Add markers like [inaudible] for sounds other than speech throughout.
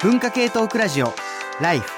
文化系トークラジオライフ。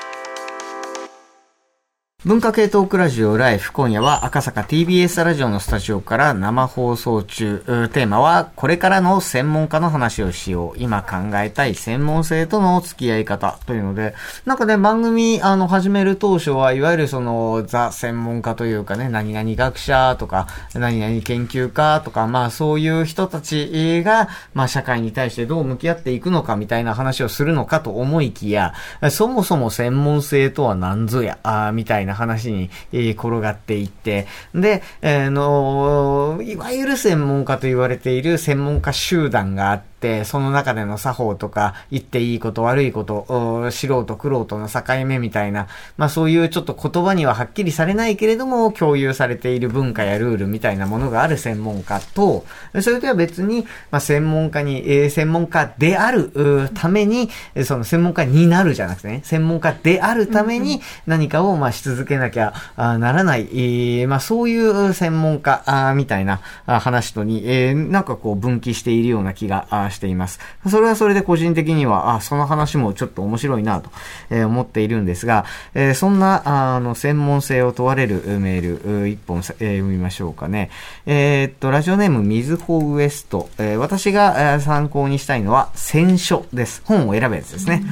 文化系トークラジオライフ今夜は赤坂 TBS ラジオのスタジオから生放送中。テーマはこれからの専門家の話をしよう。今考えたい専門性との付き合い方というのでなんかね番組あの始める当初はいわゆるそのザ専門家というかね何々学者とか何々研究家とかまあそういう人たちがまあ社会に対してどう向き合っていくのかみたいな話をするのかと思いきやそもそも専門性とは何ぞやあみたいなな話に、転がっていって、で、えー、の、いわゆる専門家と言われている専門家集団があって、、その中での作法とか、言っていいこと悪いこと、素人苦労との境目みたいな、まあそういうちょっと言葉にははっきりされないけれども、共有されている文化やルールみたいなものがある専門家と、それとは別に、まあ専門家に、えー、専門家であるために、その専門家になるじゃなくてね、専門家であるために何かをまあし続けなきゃならない、えー、まあそういう専門家みたいな話とに、えー、なんかこう分岐しているような気がしています。それはそれで個人的には、あ、その話もちょっと面白いなと、えー、思っているんですが、えー、そんな、あの、専門性を問われるメール、一本、えー、読みましょうかね。えー、っと、ラジオネーム、みずほウエスト。えー、私が参考にしたいのは、選書です。本を選ぶやつですね。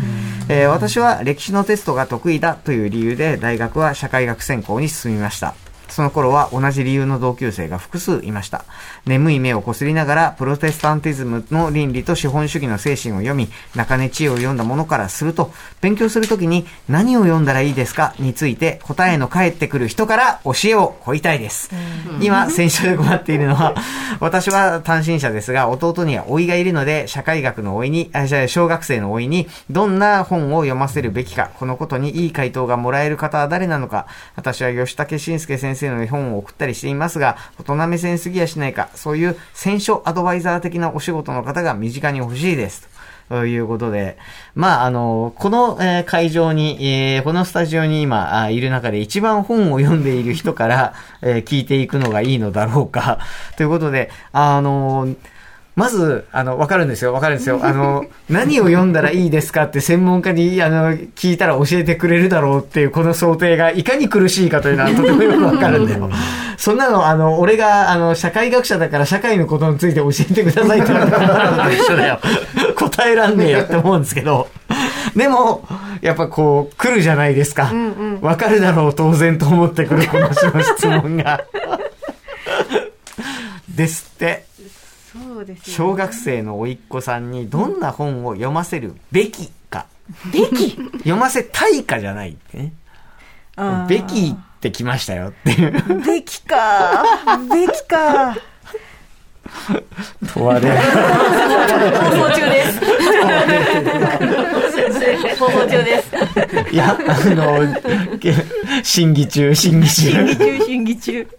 えー、私は歴史のテストが得意だという理由で、大学は社会学専攻に進みました。その頃は同じ理由の同級生が複数いました。眠い目をこすりながら、プロテスタンティズムの倫理と資本主義の精神を読み、中根知恵を読んだものからすると、勉強するときに何を読んだらいいですかについて答えの返ってくる人から教えを請いたいです。今、選手で困っているのは、私は単身者ですが、弟には老いがいるので、社会学の老いに、小学生の老いに、どんな本を読ませるべきか、このことにいい回答がもらえる方は誰なのか、私は吉武慎介先生生の絵本を送ったりしていますが、大人目線すぎやしないか、そういう選書アドバイザー的なお仕事の方が身近に欲しいです。ということで、まあ、あの、この、えー、会場に、えー、このスタジオに今あいる中で一番本を読んでいる人から、えー、聞いていくのがいいのだろうか。ということで、あのーまず、あの、わかるんですよ、わかるんですよ。あの、何を読んだらいいですかって専門家に、あの、聞いたら教えてくれるだろうっていう、この想定がいかに苦しいかというのはとてもよくわかるんだよ。そんなの、あの、俺が、あの、社会学者だから社会のことについて教えてくださいって言われた一緒だよ。答えらんねえよって思うんですけど。でも、やっぱこう、来るじゃないですか。わ、うんうん、かるだろう、当然と思ってくる、この質問が。ですって。小学生の甥っ子さんにどんな本を読ませるべきか。べき？読ませたいかじゃないってね。べきってきましたよっていう。べきか。べきか。[laughs] 問われ。放送中です。放送中です。いや、あの、審議中、審議中。審議中、審議中。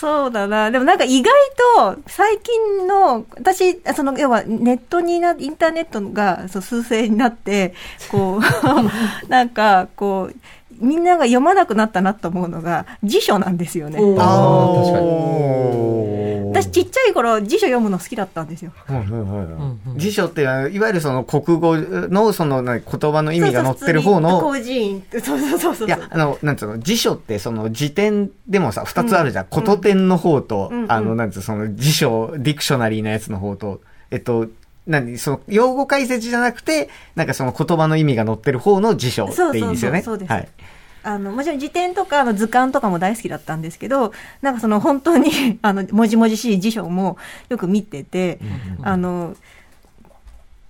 そうだな。でもなんか意外と最近の、私、その、要はネットにな、インターネットがそう数勢になって、こう、[laughs] なんか、こう、みんなが読まなくなったなと思うのが辞書なんですよね。ああ、確かに。私ちっちゃい頃辞書読むの好きだったんですよ。辞書っていわゆるその国語のその言葉の意味が載ってる方の。そうそうそうそう。いや、あの、なんつうの、辞書ってその辞典でもさ、二つあるじゃん。古、う、典、の方と、うん、あの、なんつうその辞書、ディクショナリーのやつの方と、えっと、何？その、用語解説じゃなくて、なんかその言葉の意味が載ってる方の辞書っていいんですよね。そうです。はい。あの、もちろん辞典とかの図鑑とかも大好きだったんですけど、なんかその本当に [laughs] あの、もじもじしい辞書もよく見てて、あの、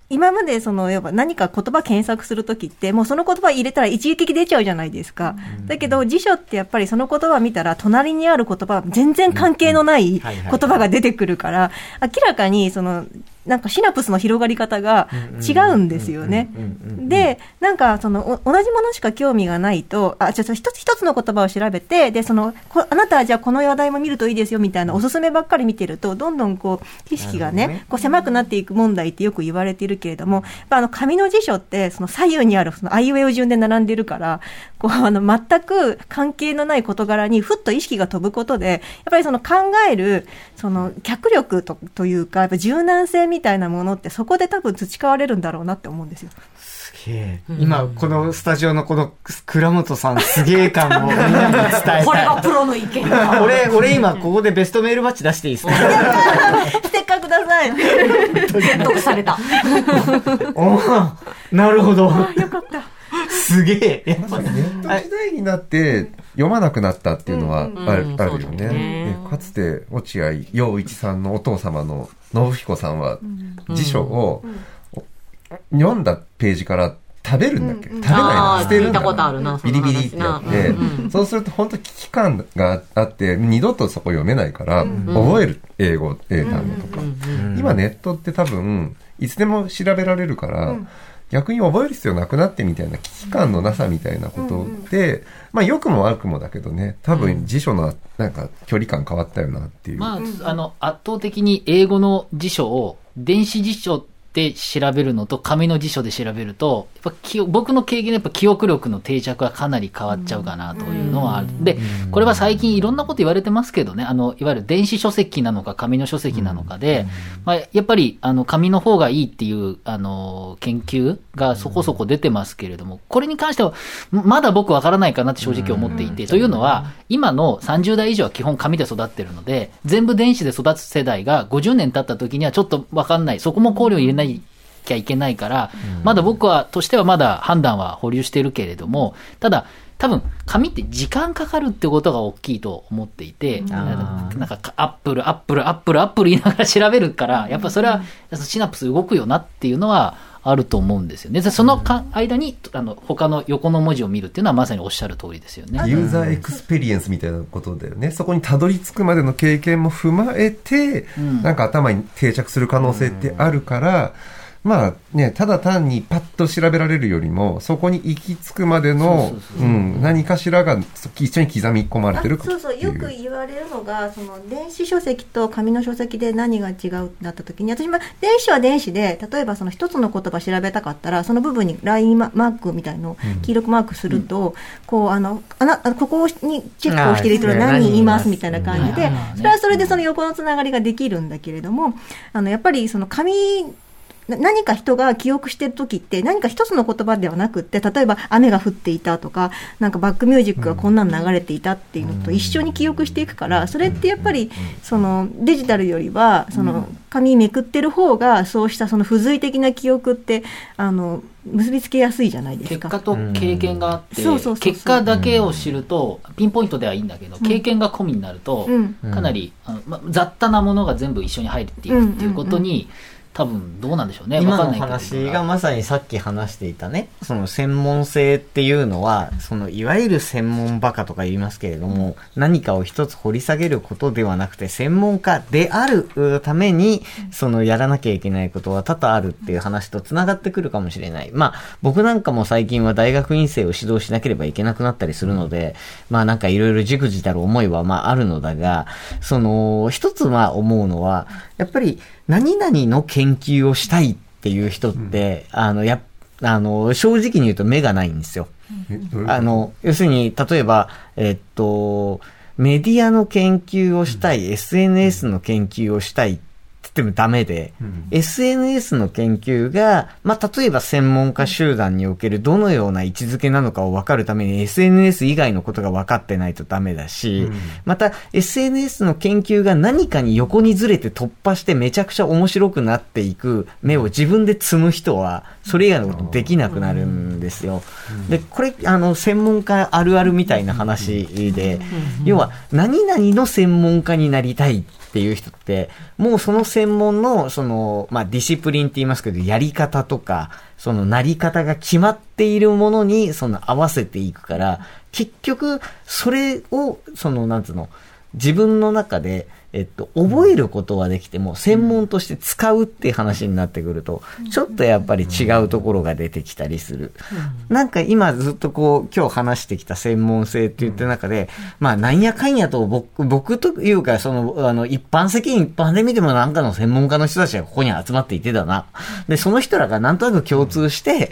今までその、やっぱ何か言葉検索するときって、もうその言葉入れたら一撃出ちゃうじゃないですか。だけど辞書ってやっぱりその言葉見たら、隣にある言葉、全然関係のない。言葉が出てくるから、明らかにその、なんかシナプスの広がり方が違うんですよね。で、なんかその同じものしか興味がないと、あ、ちょっと一つ一つの言葉を調べて、で、その、あなたはじゃあこの話題も見るといいですよみたいなおすすめばっかり見てると、どんどんこう、知識がね、ねこう狭くなっていく問題ってよく言われているけれども、あの紙の辞書ってその左右にあるそのあいうえお順で並んでるから、こう、あの、全く関係のない事柄にふっと意識が飛ぶことで、やっぱりその考える、その脚力とというか、やっぱ柔軟性みたいなものってそこで多分培われるんだろうなって思うんですよ。すげえ。今、このスタジオのこの倉本さんすげえ感をみんなに伝えたい。これがプロの意見だ。俺、俺今ここでベストメールバッジ出していいですか？ステッカーください。説得された。[laughs] なるほど。よかった。すげえ。やっぱネット時代になって読まなくなったっていうのはうんある,、よね。ね。でかつて落合陽一さんのお父様の信彦さんは辞書を読んだページから食べるんだっけ、うん食べないの捨てるんだ聞いたことあるなそビリビリってやって、うんうん。そうすると本当危機感があって二度とそこ読めないから、ん覚える英語英単語とか、うん。今ネットって多分いつでも調べられるから、うん逆に覚える必要なくなってみたいな危機感のなさみたいなことで、まあ良くも悪くもだけどね多分辞書のなんか距離感変わったよなっていう、まあ、あの、圧倒的に英語の辞書を電子辞書で調べるのと紙の辞書で調べると、やっぱ僕の経験でやっぱ記憶力の定着はかなり変わっちゃうかなというのはある。で、これは最近いろんなこと言われてますけどね、あの、いわゆる電子書籍なのか紙の書籍なのかで、まあ、やっぱり、あの、紙の方がいいっていう、あの、研究がそこそこ出てますけれども、これに関しては、まだ僕わからないかなって正直思っていて、というのは、今の30代以上は基本紙で育ってるので、全部電子で育つ世代が50年経った時にはちょっとわかんない。そこも考慮を入れないきゃいけないから、まだ僕は、としてはまだ判断は保留してるけれども、ただ、多分、紙って時間かかるってことが大きいと思っていて、なんか、アップル、アップル、アップル、アップル言いながら調べるから、やっぱそれは、シナプス動くよなっていうのはあると思うんですよね。でそのか間に、あの、他の横の文字を見るっていうのはまさにおっしゃる通りですよね。ユーザーエクスペリエンスみたいなことだよね。そこにたどり着くまでの経験も踏まえて、んなんか頭に定着する可能性ってあるから、まあね、ただ単にパッと調べられるよりも、そこに行き着くまでの、うん、何かしらが一緒に刻み込まれてるあそうそうよく言われるのがその電子書籍と紙の書籍で何が違うってなった時に私も電子は電子で例えばその一つの言葉調べたかったらその部分にラインマークみたいのを黄色くマークすると、こうあのあなここにチェックをしている人は何人います何みたいな感じでうん。それはそれでその横のつながりができるんだけれどもあのやっぱりその紙な何か人が記憶してる時って何か一つの言葉ではなくって例えば雨が降っていたとかなんかバックミュージックがこんなの流れていたっていうのと一緒に記憶していくからそれってやっぱりそのデジタルよりはその紙めくってる方がそうしたその付随的な記憶ってあの結びつけやすいあのですか。結果と経験があって、そうそうそうそう。結果だけを知ると、ピンポイントではいいんだけど、経験が込みになると、うん。かなり、あのま、雑多なものが全部一緒に入っていくっていうことに、多分どうなんでしょうね。わ今の話がまさにさっき話していたね、その専門性っていうのは、そのいわゆる専門バカとか言いますけれども、何かを一つ掘り下げることではなくて、専門家であるうために、そのやらなきゃいけないことは多々あるっていう話と繋がってくるかもしれない。まあ、僕なんかも最近は大学院生を指導しなければいけなくなったりするので、まあなんかいろいろじくじたる思いはまああるのだが、その、一つまあ思うのは、やっぱり何々の研究をしたいっていう人って、あの、やっあの、正直に言うと目がないんですよ。あの、要するに、例えば、えっと、メディアの研究をしたい、SNS の研究をしたいっってもダメで、SNS の研究が、まあ、例えば専門家集団におけるどのような位置づけなのかを分かるために SNS 以外のことが分かってないとダメだし、また SNS の研究が何かに横にずれて突破してめちゃくちゃ面白くなっていく目を自分で積む人は、それ以外のことできなくなるんですよ。で、これ、あの、専門家あるあるみたいな話で、要は、何々の専門家になりたいってっていう人って、もうその専門の、その、まあ、ディシプリンって言いますけど、やり方とか、そのなり方が決まっているものに、その合わせていくから、結局、それを、その、なんつうの、自分の中で、えっと、覚えることはできても、専門として使うっていう話になってくると、ちょっとやっぱり違うところが出てきたりする。なんか今ずっとこう、今日話してきた専門性って言ってる中で、まあ、なんやかんやと僕、僕というか、その、あの、一般世間一般で見てもなんかの専門家の人たちがここに集まっていてだな。で、その人らがなんとなく共通して、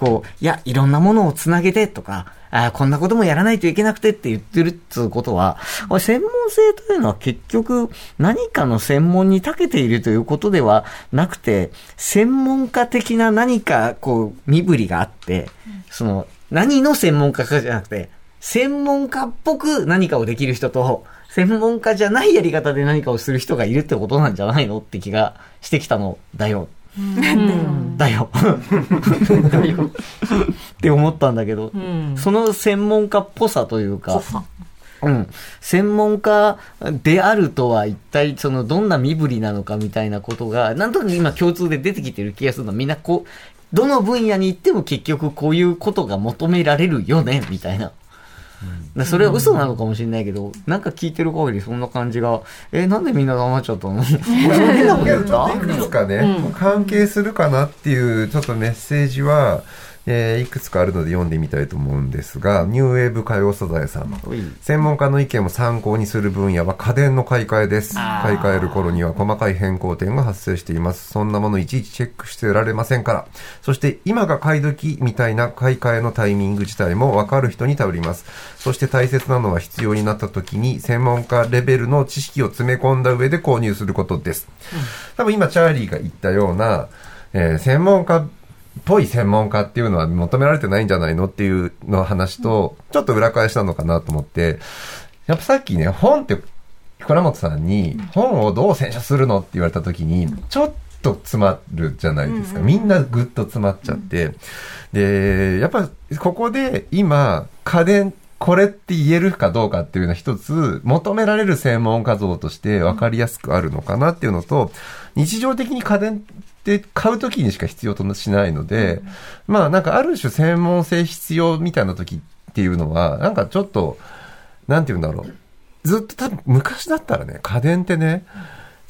こう、いや、いろんなものをつなげてとか、あこんなこともやらないといけなくてって言ってるっていうことは、専門性というのは結局、局何かの専門に長けているということではなくて、専門家的な何かこう身振りがあって、その何の専門家かじゃなくて、専門家っぽく何かをできる人と、専門家じゃないやり方で何かをする人がいるってことなんじゃないのって気がしてきたのだよ。だよ。だよ。って思ったんだけど、その専門家っぽさというか、うん、専門家であるとは一体そのどんな身振りなのかみたいなことが、なんとなく今共通で出てきてる気がするの。みんなこう、どの分野に行っても結局こういうことが求められるよね、みたいな。だそれは嘘なのかもしれないけど、なんか聞いてる限りそんな感じが、え、なんでみんな黙っちゃったの？いくつかね、関係するかなっていうちょっとメッセージは、えーいくつかあるので読んでみたいと思うんですが、ニューウェーブ歌謡サザエさん。専門家の意見を参考にする分野は家電の買い替えです。買い替える頃には細かい変更点が発生しています。そんなものいちいちチェックしてられませんから。そして今が買い時みたいな買い替えのタイミング自体もわかる人に頼ります。そして大切なのは必要になった時に専門家レベルの知識を詰め込んだ上で購入することです。多分今チャーリーが言ったような、えー専門家っぽい専門家っていうのは求められてないんじゃないのっていうの話と、ちょっと裏返しなのかなと思って、やっぱさっきね、本って、倉本さんに、本をどう選書するのって言われた時に、ちょっと詰まるじゃないですか。みんなぐっと詰まっちゃって。で、やっぱここで今、家電、これって言えるかどうかっていうのは一つ求められる専門家像として分かりやすくあるのかなっていうのと、日常的に家電って買う時にしか必要としないので、まあなんかある種専門性必要みたいな時っていうのは、なんかちょっと、なんて言うんだろう。ずっと多分昔だったらね、家電ってね、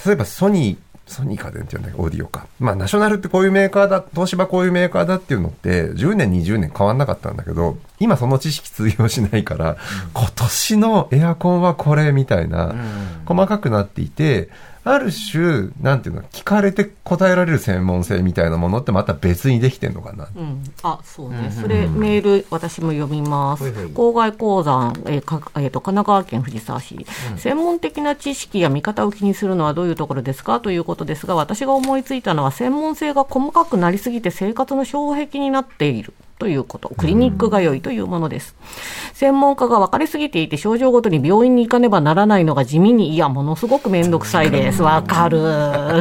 例えばソニー、ソニー家電って言うんだけど、オーディオか。まあ、ナショナルってこういうメーカーだ、東芝こういうメーカーだっていうのって、10年、20年変わんなかったんだけど、今その知識通用しないから、今年のエアコンはこれみたいな、細かくなっていて、ある種、なんていうの、聞かれて答えられる専門性みたいなものってまた別にできてんのかな。うん、あそうね、それメール私も読みます、郊外鉱山、えーかえーと神奈川県藤沢市、専門的な知識や見方を気にするのはどういうところですかということですが私が思いついたのは専門性が細かくなりすぎて生活の障壁になっているということ、クリニック通いというものです。専門家が分かりすぎていて、症状ごとに病院に行かねばならないのが地味に、いや、ものすごくめんどくさいです。わかる。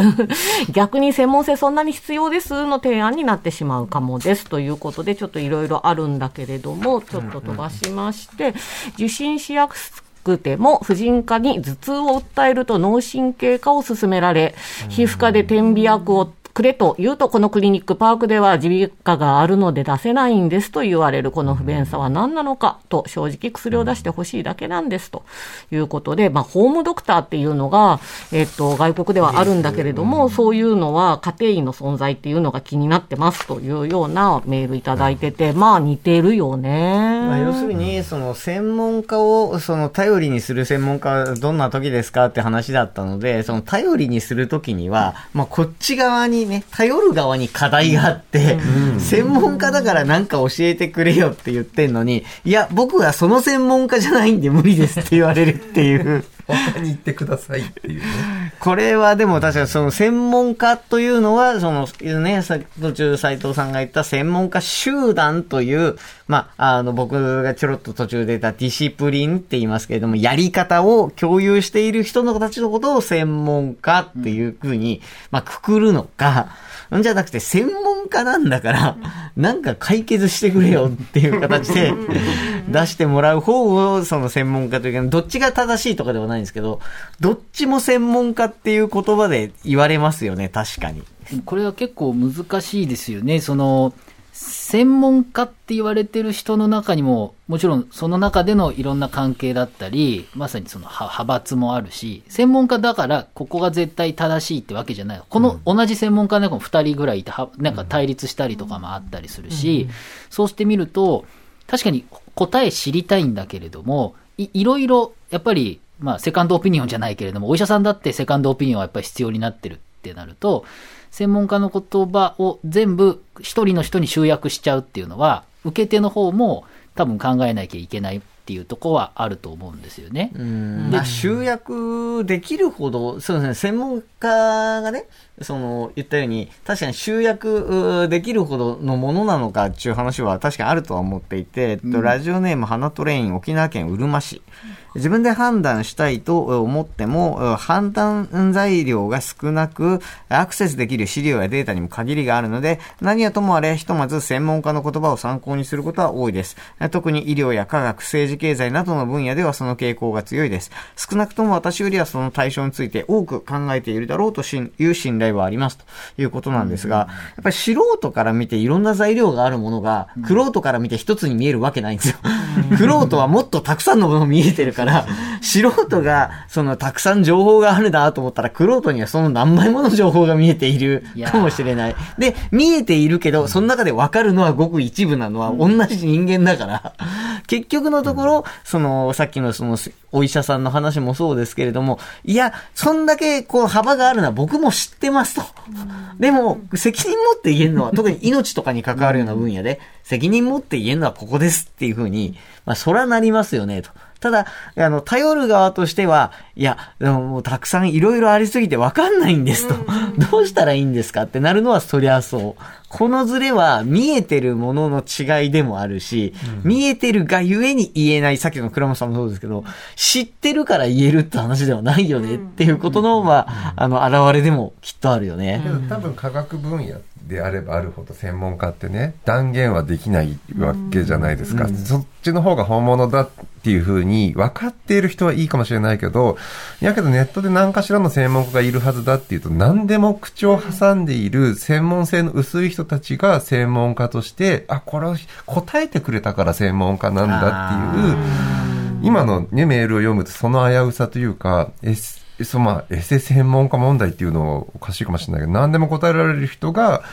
[laughs] 逆に専門性そんなに必要ですの提案になってしまうかもです。ということで、ちょっといろいろあるんだけれども、ちょっと飛ばしまして、受診しやすくても婦人科に頭痛を訴えると脳神経科を勧められ、皮膚科で点鼻薬をくれと言うと、このクリニックパークでは耳鼻科があるので出せないんですと言われるこの不便さは何なのかと正直薬を出してほしいだけなんですということで、まあ、ホームドクターっていうのが、えっと、外国ではあるんだけれども、そういうのは家庭医の存在っていうのが気になってますというようなメールいただいてて、まあ似てるよね。まあ、要するに、その専門家を、その頼りにする専門家はどんな時ですかって話だったので、その頼りにする時には、まあこっち側にね、頼る側に課題があって、専門家だからなんか教えてくれよって言ってんのに、いや、僕はその専門家じゃないんで無理ですって言われるっていう。他に行ってくださいっていうね。これはでも確かにその専門家というのは、そのね、途中斉藤さんが言った専門家集団という、まあ、あの僕がちょろっと途中で言ったディシプリンって言いますけれども、やり方を共有している人のたちのことを専門家っていうふうに、まあ、くくるのか、んじゃなくて専門家なんだから、なんか解決してくれよっていう形で出してもらう方をその専門家というか、どっちが正しいとかではないんですけど、どっちも専門家っていう言葉で言われますよね、確かに。これは結構難しいですよね。その、専門家って言われてる人の中にも、もちろんその中でのいろんな関係だったり、まさにその派派閥もあるし、専門家だからここが絶対正しいってわけじゃない。この同じ専門家の中も2人ぐらいいて、はなんか対立したりとかもあったりするし、そうしてみると、確かに答え知りたいんだけれども、いいろいろ、やっぱり、まあ、セカンドオピニオンじゃないけれども、お医者さんだってセカンドオピニオンはやっぱり必要になってるってなると、専門家の言葉を全部一人の人に集約しちゃうっていうのは、受け手の方も多分考えなきゃいけないっていうとこはあると思うんですよね。うんまあ、集約できるほど、そうですね、専門家がね、その、言ったように、確かに集約うできるほどのものなのかっていう話は確かにあるとは思っていて、えっと、ラジオネーム、花トレイン、沖縄県うるま市。自分で判断したいと思っても、うん判断材料が少なく、アクセスできる資料やデータにも限りがあるので、何はともあれ、ひとまず専門家の言葉を参考にすることは多いです。特に医療や科学、政治経済などの分野ではその傾向が強いです。少なくとも私よりはその対象について多く考えているだろうとしいう信頼はありますということなんですが、やっぱり素人から見ていろんな材料があるものが、玄人から見て一つに見えるわけないんですよ。玄人はもっとたくさんのものが見えてるから、素人が、そのたくさん情報があるなと思ったら、玄人にはその何倍もの情報が見えているかもしれない。で、見えているけど、その中で分かるのはごく一部なのは同じ人間だから、結局のところ、その、さっきのその、お医者さんの話もそうですけれども、いや、そんだけこう幅があるのは僕も知ってますと。でも、責任持って言えるのは、特に命とかに関わるような分野で、責任持って言えるのはここですっていうふうに、まあ、そらなりますよね、と。ただ、あの、頼る側としては、いや、でももうたくさんいろいろありすぎてわかんないんですと。どうしたらいいんですかってなるのはそりゃそう。このズレは見えてるものの違いでもあるし、見えてるがゆえに言えない、さっきの倉本さんもそうですけど、知ってるから言えるって話ではないよねっていうことの、まあ、あの、現れでもきっとあるよね。けど多分科学分野であればあるほど専門家ってね断言はできないわけじゃないですか、そっちの方が本物だっていうふうに分かっている人はいいかもしれないけどやけどネットで何かしらの専門家がいるはずだっていうと何でも口を挟んでいる専門性の薄い人たちが専門家としてあこれを答えてくれたから専門家なんだっていう今のね、メールを読むとその危うさというか、えそまあ、エセ専門家問題っていうのはおかしいかもしれないけど、何でも答えられる人が、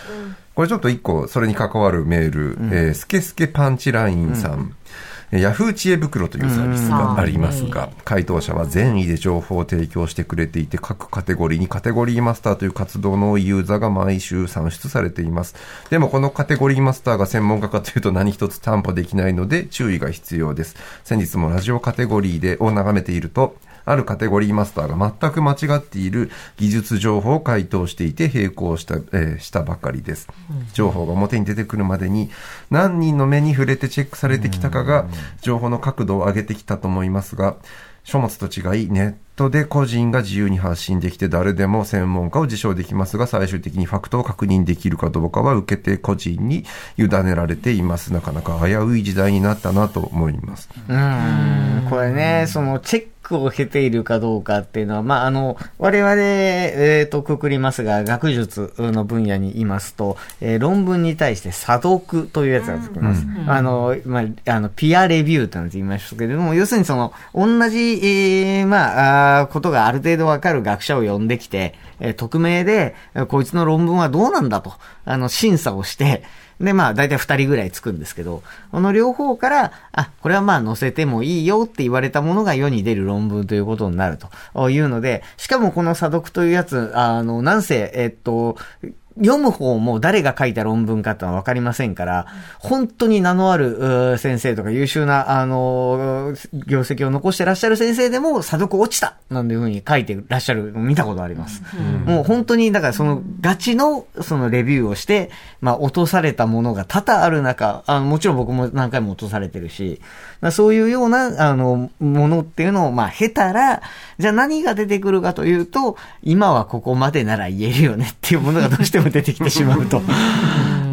これちょっと一個、それに関わるメール、えースケスケパンチラインさん。えーヤフー知恵袋というサービスがありますが、回答者は善意で情報を提供してくれていて、各カテゴリーにカテゴリーマスターという活動のユーザーが毎週算出されています。でもこのカテゴリーマスターが専門家かというと何一つ担保できないので注意が必要です。先日もラジオカテゴリーでを眺めていると、あるカテゴリーマスターが全く間違っている技術情報を回答していて並行した、えーしたばかりです。情報が表に出てくるまでに何人の目に触れてチェックされてきたかが情報の角度を上げてきたと思いますが、書物と違いネットで個人が自由に発信できて誰でも専門家を自称できますが最終的にファクトを確認できるかどうかは受け手個人に委ねられています。なかなか危うい時代になったなと思います。うーん、これね、そのチェックを経ているかどうかっていうのは、まあ、あの、我々、えっ、と、くくりますが、学術の分野にいますと、えー論文に対して査読というやつがつきます。あの、まあ、あの、ピアレビューとなんて言いましたけれども、要するにその、同じ、えーまあ、あーことがある程度わかる学者を呼んできて、えー匿名で、えーこいつの論文はどうなんだと、あの、審査をして、で、まあ、大体二人ぐらいつくんですけど、この両方から、あ、これはまあ載せてもいいよって言われたものが世に出る論文ということになるというので、しかもこの査読というやつ、あの、なんせ、えっと、読む方も誰が書いた論文かってのは分かりませんから、本当に名のある先生とか優秀な、あのー業績を残してらっしゃる先生でも、査読落ちたなんていうふうに書いてらっしゃる見たことあります。もう本当に、だからそのガチのそのレビューをして、まあ落とされたものが多々ある中、あのもちろん僕も何回も落とされてるし、まあそういうような、あの、ものっていうのを、まあ経たら、じゃあ何が出てくるかというと、今はここまでなら言えるよねっていうものがどうしても出てきてしまうと。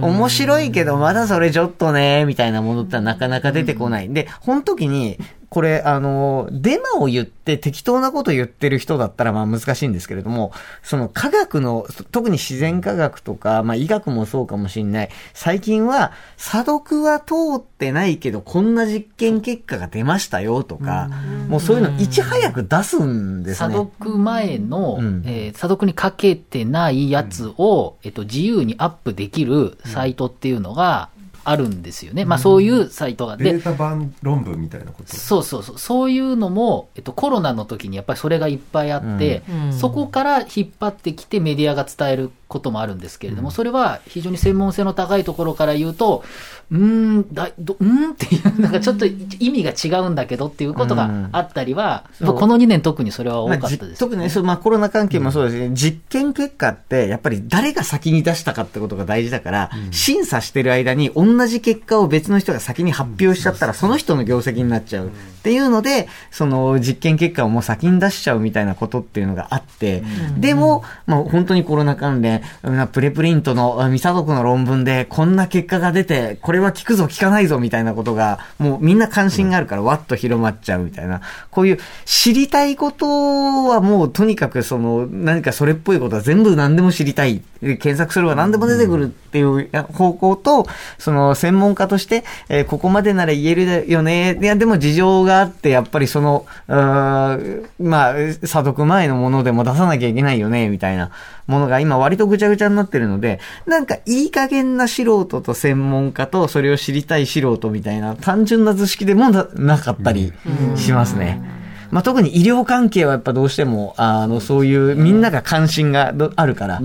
面白いけど、まだそれちょっとね、みたいなものってなかなか出てこない。で、この時に、これ、あの、デマを言って適当なこと言ってる人だったらまあ難しいんですけれども、その科学の、特に自然科学とか、まあ医学もそうかもしれない。最近は、査読は通ってないけど、こんな実験結果が出ましたよとか、もうそういうのいち早く出すんです査ね。読前の、うんえー査読にかけてないやつを、えっと、自由にアップできるサイトっていうのがあるんですよね。まあそういうサイトが。で、データ版論文みたいなこと？そうそうそう。そういうのも、えっと、コロナの時にやっぱりそれがいっぱいあって、うんそこから引っ張ってきてメディアが伝えることもあるんですけれども、それは非常に専門性の高いところから言うと、うーん、だどうーんっていう、なんかちょっと意味が違うんだけどっていうことがあったりは、うんまあこの2年特にそれは多かったです。特にね、そうまあ、コロナ関係もそうですし、実験結果って、やっぱり誰が先に出したかってことが大事だから、審査してる間に同じ結果を別の人が先に発表しちゃったら、その人の業績になっちゃう。っていうので、その実験結果をもう先に出しちゃうみたいなことっていうのがあって、でも、まあ、本当にコロナ関連、まあプレプリントのあミサ族の論文でこんな結果が出て、これは効くぞ効かないぞみたいなことが、もうみんな関心があるからわっと広まっちゃうみたいな、こういう知りたいことはもうとにかくその何かそれっぽいことは全部何でも知りたい。検索すれば何でも出てくるっていう方向と、その専門家として、えーここまでなら言えるよね。いや、でも事情があって、やっぱりその、まあ、査読前のものでも出さなきゃいけないよね、みたいなものが今割とぐちゃぐちゃになってるので、なんかいい加減な素人と専門家とそれを知りたい素人みたいな単純な図式でもななかったりしますね。まあ、特に医療関係はやっぱどうしても、あの、そういうみんなが関心がどあるから、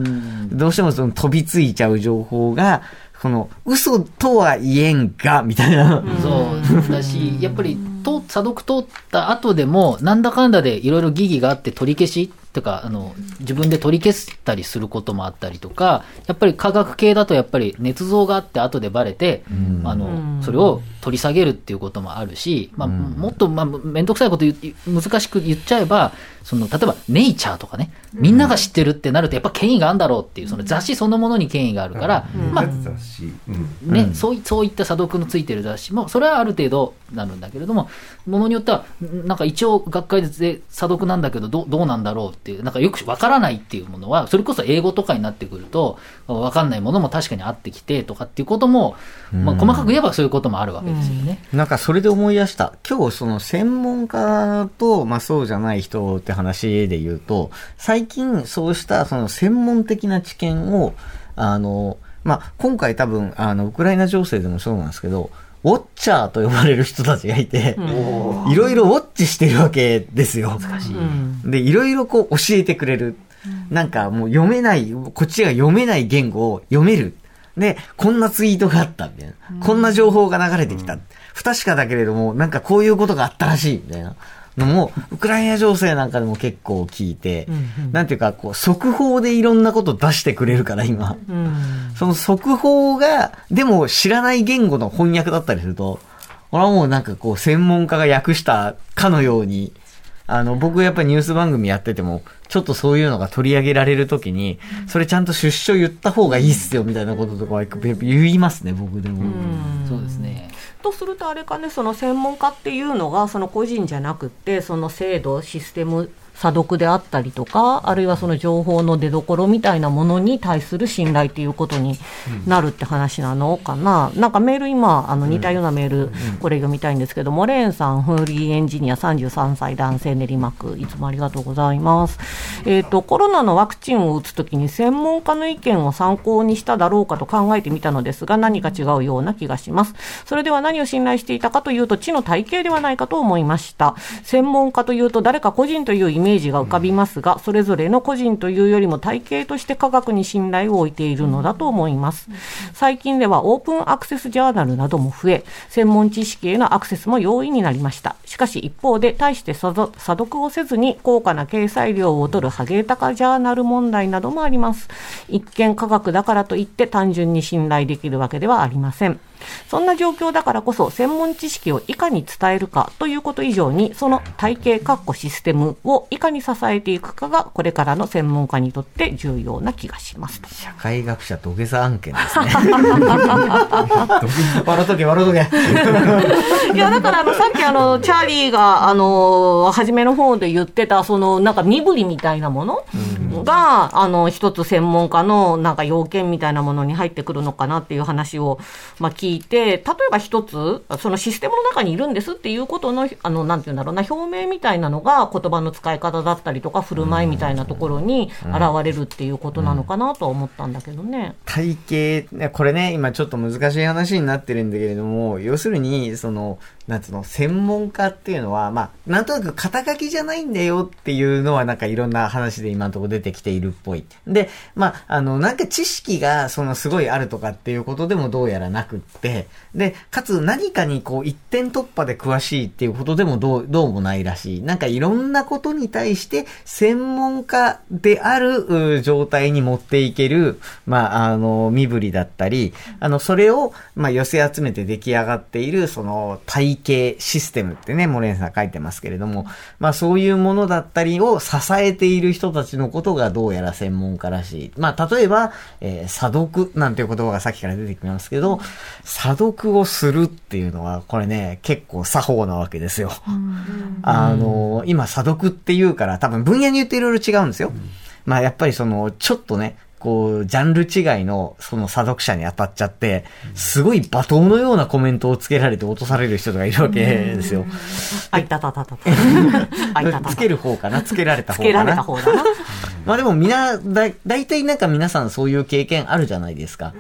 どうしてもその飛びついちゃう情報が、この嘘とは言えんが、みたいな。そうだし、やっぱり、と査読通った後でも、なんだかんだでいろいろ疑義があって取り消しとか、あの、自分で取り消したりすることもあったりとか、やっぱり科学系だとやっぱり捏造があって後でバレて、あの、それを取り下げるっていうこともあるし、まあ、もっと、まあ、めんどくさいこと言う難しく言っちゃえば、その、例えば、ネイチャーとかね、みんなが知ってるってなると、やっぱ権威があるんだろうっていう、その雑誌そのものに権威があるから、まあ、ね、そういそういった査読のついてる雑誌も、それはある程度なるんだけれども、ものによっては、んなんか一応学会で査読なんだけど、どうどうなんだろうっていう、なんかよくわからないっていうものは、それこそ英語とかになってくると、わかんないものも確かにあってきてとかっていうことも、まあ、細かく言えばそういうこともあるわけですよね。なんかそれで思い出した。今日その専門家と、まあそうじゃない人って話で言うと、最近そうしたその専門的な知見を、あの、まあ今回多分、あの、ウクライナ情勢でもそうなんですけど、ウォッチャーと呼ばれる人たちがいて、いろいろウォッチしてるわけですよ。難しい。で、いろいろこう教えてくれる。なんかもう読めない、こっちが読めない言語を読める。で、こんなツイートがあったみたいな。こんな情報が流れてきた。不確かだけれども、なんかこういうことがあったらしいみたいなのも、ウクライナ情勢なんかでも結構聞いて、なんていうか、こう、速報でいろんなこと出してくれるから、今。その速報が、でも知らない言語の翻訳だったりすると、俺はもうなんかこう、専門家が訳したかのように、あの、僕やっぱりニュース番組やってても、ちょっとそういうのが取り上げられるときに、それちゃんと出所言った方がいいっすよ、みたいなこととかは言いますね、僕でも。そうですね。とするとあれかねその専門家っていうのがその個人じゃなくってその制度システム査読であったりとかあるいはその情報の出所みたいなものに対する信頼っていうことになるって話なのかな、なんかメール今あの似たようなメール、これ読みたいんですけどモレーンさんフリーエンジニア33歳男性練馬区いつもありがとうございます、えー、とコロナのワクチンを打つときに専門家の意見を参考にしただろうかと考えてみたのですが何か違うような気がします。それでは何を信頼していたかというと知の体系ではないかと思いました。専門家というと誰か個人というイメメージが浮かびますがそれぞれの個人というよりも体系として科学に信頼を置いているのだと思います。最近ではオープンアクセスジャーナルなども増え専門知識へのアクセスも容易になりました。しかし一方で大して査読をせずに高価な掲載料を取るハゲタカジャーナル問題などもあります。一見科学だからといって単純に信頼できるわけではありません。そんな状況だからこそ専門知識をいかに伝えるかということ以上にその体系括弧システムをいかに支えていくかがこれからの専門家にとって重要な気がしますと社会学者土下座案件ですね。笑っとけ、笑っとけ。いやだからあのさっきあのチャーリーがあの初めの方で言ってたそのなんか身振りみたいなものがあの一つ専門家のなんか要件みたいなものに入ってくるのかなっていう話をまあ聞いて例えば一つそのシステムの中にいるんですっていうことのあのなんていうんだろうな表明みたいなのが言葉の使い方だったりとか振る舞いみたいなところに現れるっていうことなのかなとは思ったんだけどね。体系、ねこれね、今ちょっと難しい話になってるんだけれども、要するに、その、なんつうの、専門家っていうのは、まあ、なんとなく肩書きじゃないんだよっていうのはなんかいろんな話で今のところ出てきているっぽい。で、まあ、あの、なんか知識がそのすごいあるとかっていうことでもどうやらなくって、で、かつ何かにこう一点突破で詳しいっていうことでもどう、どうもないらしい。なんかいろんなことに対して専門家である状態に持っていける、まあ、あの、身振りだったり、あの、それを、まあ、寄せ集めて出来上がっている、その、体系システムってね、モレンさん書いてますけれども、まあ、そういうものだったりを支えている人たちのことがどうやら専門家らしい。まあ、例えば、えー、査読なんていう言葉がさっきから出てきますけど、査読をするっていうのは、これね、結構作法なわけですよ。あの、今、査読っていうから、多分分野によっていろいろ違うんですよ。まあ、やっぱりその、ちょっとね、こう、ジャンル違いの、その査読者に当たっちゃって、すごい罵倒のようなコメントをつけられて落とされる人がいるわけですよ。あいたたたたた。[laughs] あいたたた。つける方かな？つけられたつけられ方かなた方だな。[laughs] まあでもみんな、だ、大体なんか皆さんそういう経験あるじゃないですか。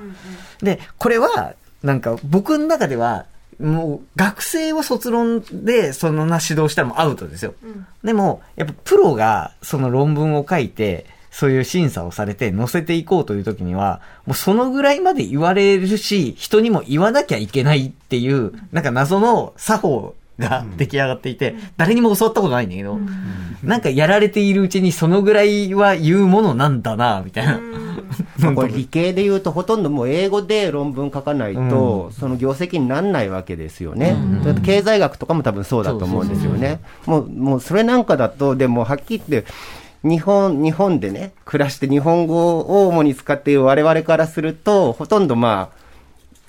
で、これは、なんか僕の中では、もう学生を卒論でそのな指導したらもうアウトですよ。でも、やっぱプロがその論文を書いて、そういう審査をされて載せていこうという時には、もうそのぐらいまで言われるし、人にも言わなきゃいけないっていう、なんか謎の作法が出来上がっていて、誰にも教わったことないんだけど、なんかやられているうちにそのぐらいは言うものなんだな、みたいな。[laughs] これ理系で言うとほとんどもう英語で論文書かないと、その業績にならないわけですよね。経済学とかも多分そうだと思うんですよね。もう、もうそれなんかだと、でもはっきり言って、日本、日本でね、暮らして日本語を主に使っている我々からすると、ほとんどまあ、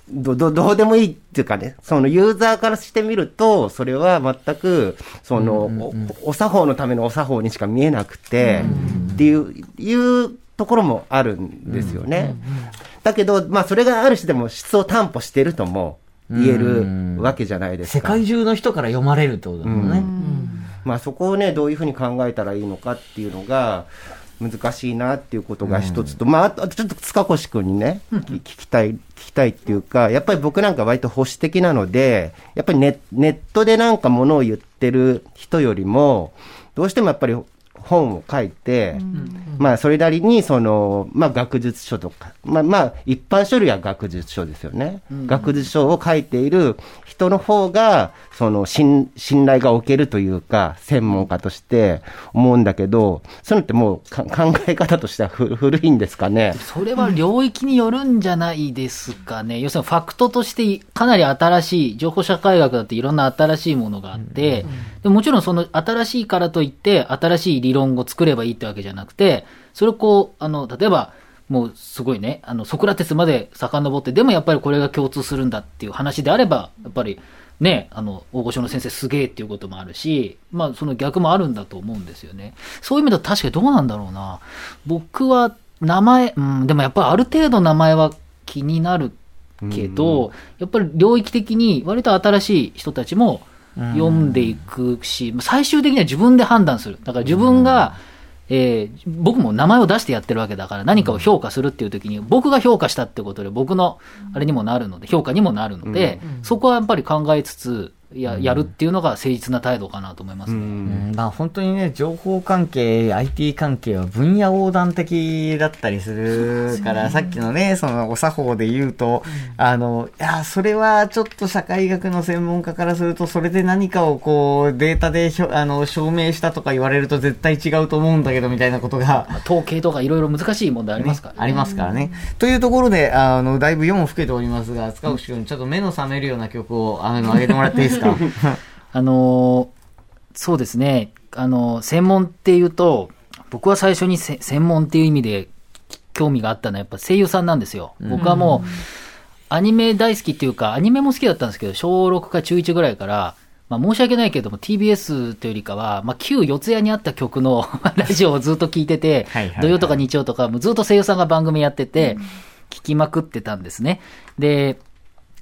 ど、ど、どうでもいいっていうかね、そのユーザーからしてみると、それは全く、その、おお作法のためのお作法にしか見えなくて、っていう、いうところもあるんですよね。だけど、まあ、それがある種でも質を担保してるとも言えるわけじゃないですか。世界中の人から読まれるってことだもんね。まあ、そこをね、どういうふうに考えたらいいのかっていうのが、難しいなっていうことが一つと、まあ、あとちょっと塚越君にね、き聞きたい、聞きたいっていうか、やっぱり僕なんか割と保守的なので、やっぱりネネットでなんかものを言ってる人よりも、どうしてもやっぱり本を書いて、まあそれなりにその、まあ学術書とか、まあまあ一般書類は学術書ですよね。学術書を書いている人の方が、その信信頼が置けるというか、専門家として思うんだけど、そういうのってもうか考え方としてはふ古いんですかね。それは領域によるんじゃないですかね。要するにファクトとしてかなり新しい、情報社会学だっていろんな新しいものがあって、でもちろんその新しいからといって新しい理論を作ればいいってわけじゃなくて、それをこう、あの、例えば、もうすごいね、あの、ソクラテスまで遡って、でもやっぱりこれが共通するんだっていう話であれば、やっぱりね、あの、大御所の先生すげえっていうこともあるし、まあその逆もあるんだと思うんですよね。そういう意味だと確かにどうなんだろうな。僕は名前、うん、でもやっぱりある程度名前は気になるけど、やっぱり領域的に割と新しい人たちも読んでいくし、最終的には自分で判断する。だから自分が、えー僕も名前を出してやってるわけだから何かを評価するっていう時に僕が評価したってことで僕のあれにもなるので評価にもなるので、そこはやっぱり考えつつややるっていうのが誠実な態度かなと思いますね。うん。まあ本当にね、情報関係、IT 関係は分野横断的だったりするから、さっきのね、そのお作法で言うと、あの、いや、それはちょっと社会学の専門家からすると、それで何かをこう、データでしょあの証明したとか言われると絶対違うと思うんだけど、みたいなことが、統計とかいろいろ難しい問題ありますからね。ありますからね。というところで、あの、だいぶ4を吹けておりますが、塚越君、ちょっと目の覚めるような曲を、あの、上げてもらっていいですか？[laughs] あのーそうですね、あのー専門っていうと、僕は最初にせ専門っていう意味で興味があったのはやっぱ声優さんなんですよ。僕はもう、アニメ大好きっていうか、アニメも好きだったんですけど、小6か中1ぐらいから、まあ申し訳ないけれども TBS というよりかは、まあ旧四谷にあった曲の [laughs] ラジオをずっと聞いててはいはいはい、土曜とか日曜とか、ずっと声優さんが番組やってて、聞きまくってたんですね。で、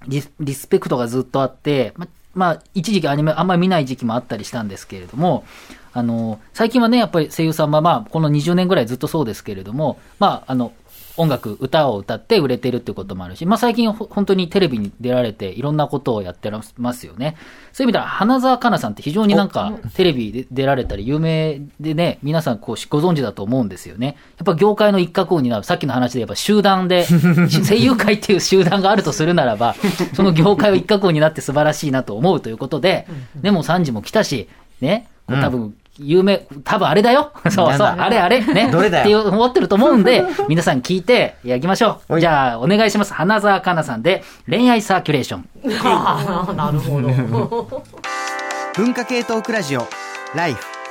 リスペクトがずっとあって、ま、まあ、一時期アニメあんまり見ない時期もあったりしたんですけれども、あの、最近はね、やっぱり声優さんは、まあ、この20年ぐらいずっとそうですけれども、まあ、あの、音楽、歌を歌って売れてるってこともあるし、まあ最近ほ本当にテレビに出られていろんなことをやってますよね。そういう意味では、花澤香菜さんって非常になんかテレビで出られたり有名でね、皆さんこうご存知だと思うんですよね。やっぱ業界の一角を担う、さっきの話でやっぱ集団で、[laughs] 声優界っていう集団があるとするならば、その業界を一角を担って素晴らしいなと思うということで、でも3時も来たし、ね、これ多分、有名、多分あれだよ。[laughs] そうそう、あれあれ、ね。[laughs] どれだよっていう思ってると思うんで、[laughs] 皆さん聞いて、いや、行きましょう。じゃあ、お願いします。花澤香菜さんで、恋愛サーキュレーション。ああ、なるほど。文化系トークラジオライフ